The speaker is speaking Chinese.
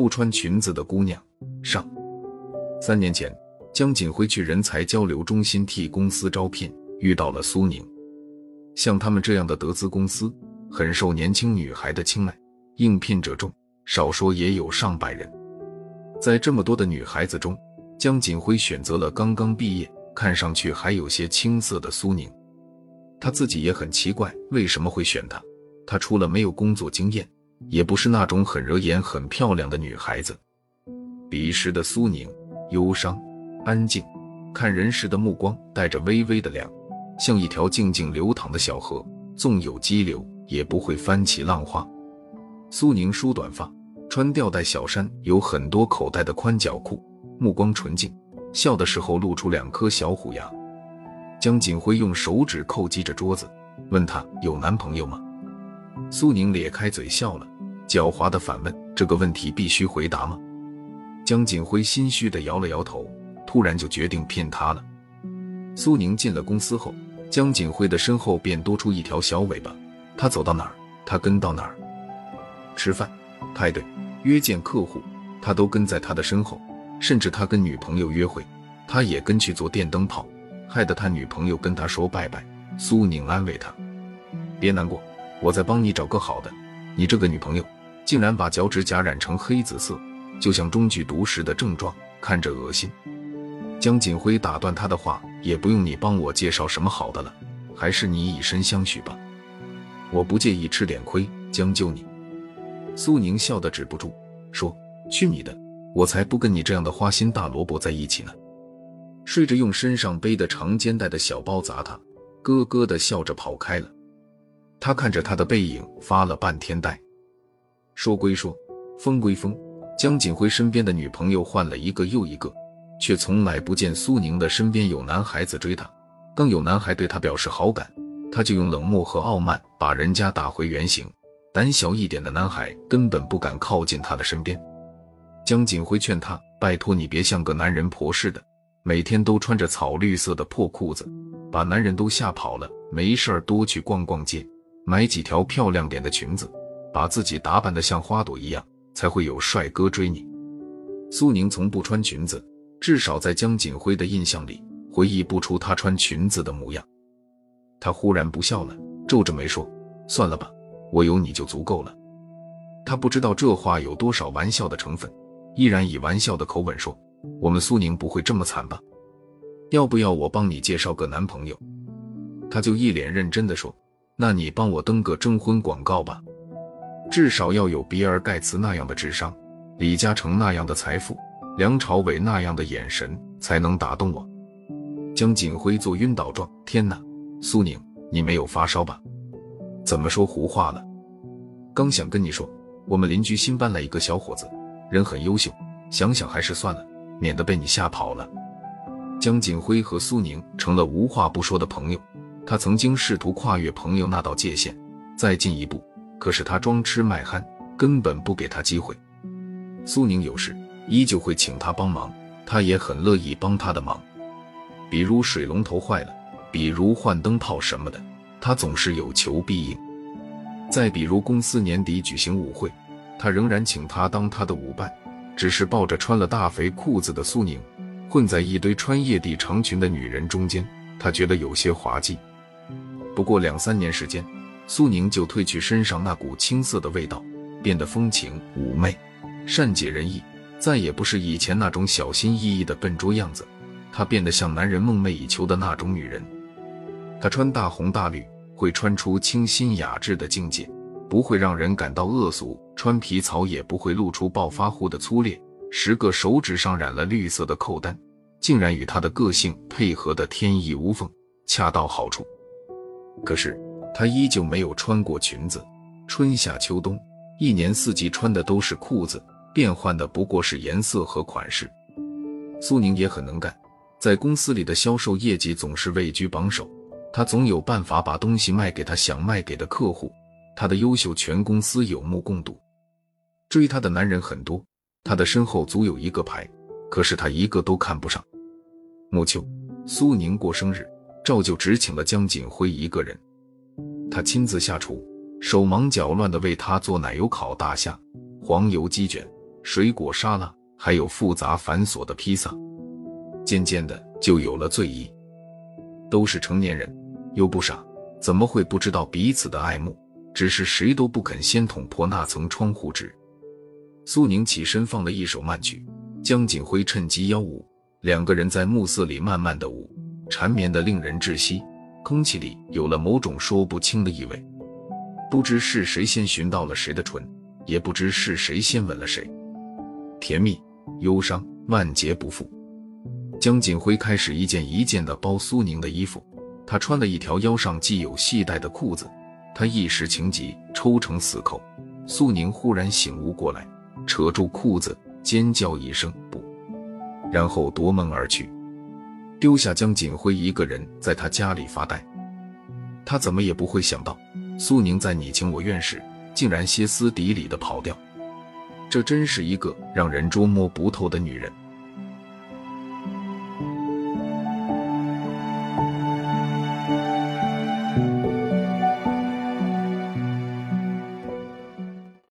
不穿裙子的姑娘上。三年前，江锦辉去人才交流中心替公司招聘，遇到了苏宁。像他们这样的德资公司，很受年轻女孩的青睐，应聘者众，少说也有上百人。在这么多的女孩子中，江锦辉选择了刚刚毕业、看上去还有些青涩的苏宁。他自己也很奇怪，为什么会选她？她除了没有工作经验，也不是那种很惹眼、很漂亮的女孩子。彼时的苏宁，忧伤、安静，看人时的目光带着微微的凉，像一条静静流淌的小河，纵有激流，也不会翻起浪花。苏宁梳短发，穿吊带小衫，有很多口袋的宽脚裤，目光纯净，笑的时候露出两颗小虎牙。江锦辉用手指叩击着桌子，问他有男朋友吗？苏宁咧开嘴笑了，狡猾的反问：“这个问题必须回答吗？”江锦辉心虚的摇了摇头，突然就决定骗他了。苏宁进了公司后，江锦辉的身后便多出一条小尾巴，他走到哪儿，他跟到哪儿。吃饭、派对、约见客户，他都跟在他的身后，甚至他跟女朋友约会，他也跟去做电灯泡，害得他女朋友跟他说拜拜。苏宁安慰他：“别难过。”我再帮你找个好的，你这个女朋友竟然把脚趾甲染成黑紫色，就像中剧毒时的症状，看着恶心。江锦辉打断他的话，也不用你帮我介绍什么好的了，还是你以身相许吧。我不介意吃点亏，将就你。苏宁笑得止不住，说：“去你的，我才不跟你这样的花心大萝卜在一起呢。”睡着用身上背的长肩带的小包砸他，咯咯的笑着跑开了。他看着他的背影，发了半天呆。说归说，风归风，江锦辉身边的女朋友换了一个又一个，却从来不见苏宁的身边有男孩子追她。更有男孩对她表示好感，他就用冷漠和傲慢把人家打回原形。胆小一点的男孩根本不敢靠近他的身边。江锦辉劝他：“拜托你别像个男人婆似的，每天都穿着草绿色的破裤子，把男人都吓跑了。没事儿多去逛逛街。”买几条漂亮点的裙子，把自己打扮得像花朵一样，才会有帅哥追你。苏宁从不穿裙子，至少在江锦辉的印象里，回忆不出她穿裙子的模样。他忽然不笑了，皱着眉说：“算了吧，我有你就足够了。”他不知道这话有多少玩笑的成分，依然以玩笑的口吻说：“我们苏宁不会这么惨吧？要不要我帮你介绍个男朋友？”他就一脸认真的说。那你帮我登个征婚广告吧，至少要有比尔盖茨那样的智商，李嘉诚那样的财富，梁朝伟那样的眼神，才能打动我。江锦辉做晕倒状，天哪，苏宁，你没有发烧吧？怎么说胡话了？刚想跟你说，我们邻居新搬来一个小伙子，人很优秀，想想还是算了，免得被你吓跑了。江锦辉和苏宁成了无话不说的朋友。他曾经试图跨越朋友那道界限，再进一步，可是他装痴卖憨，根本不给他机会。苏宁有事依旧会请他帮忙，他也很乐意帮他的忙，比如水龙头坏了，比如换灯泡什么的，他总是有求必应。再比如公司年底举行舞会，他仍然请他当他的舞伴，只是抱着穿了大肥裤子的苏宁，混在一堆穿夜地长裙的女人中间，他觉得有些滑稽。不过两三年时间，苏宁就褪去身上那股青涩的味道，变得风情妩媚、善解人意，再也不是以前那种小心翼翼的笨拙样子。她变得像男人梦寐以求的那种女人。她穿大红大绿，会穿出清新雅致的境界，不会让人感到恶俗；穿皮草也不会露出暴发户的粗劣。十个手指上染了绿色的扣单，竟然与她的个性配合的天衣无缝，恰到好处。可是她依旧没有穿过裙子，春夏秋冬，一年四季穿的都是裤子，变换的不过是颜色和款式。苏宁也很能干，在公司里的销售业绩总是位居榜首，她总有办法把东西卖给她想卖给的客户，她的优秀全公司有目共睹。追她的男人很多，她的身后足有一个排，可是她一个都看不上。暮秋，苏宁过生日。照旧只请了江锦辉一个人，他亲自下厨，手忙脚乱地为他做奶油烤大虾、黄油鸡卷、水果沙拉，还有复杂繁琐的披萨。渐渐的，就有了醉意。都是成年人，又不傻，怎么会不知道彼此的爱慕？只是谁都不肯先捅破那层窗户纸。苏宁起身放了一首慢曲，江景辉趁机邀舞，两个人在暮色里慢慢的舞，缠绵的令人窒息，空气里有了某种说不清的意味。不知是谁先寻到了谁的唇，也不知是谁先吻了谁，甜蜜、忧伤、万劫不复。江景辉开始一件一件的包苏宁的衣服，他穿了一条腰上系有系带的裤子。他一时情急，抽成死扣。苏宁忽然醒悟过来，扯住裤子，尖叫一声“不”，然后夺门而去，丢下江锦辉一个人在他家里发呆。他怎么也不会想到，苏宁在你情我愿时，竟然歇斯底里的跑掉。这真是一个让人捉摸不透的女人。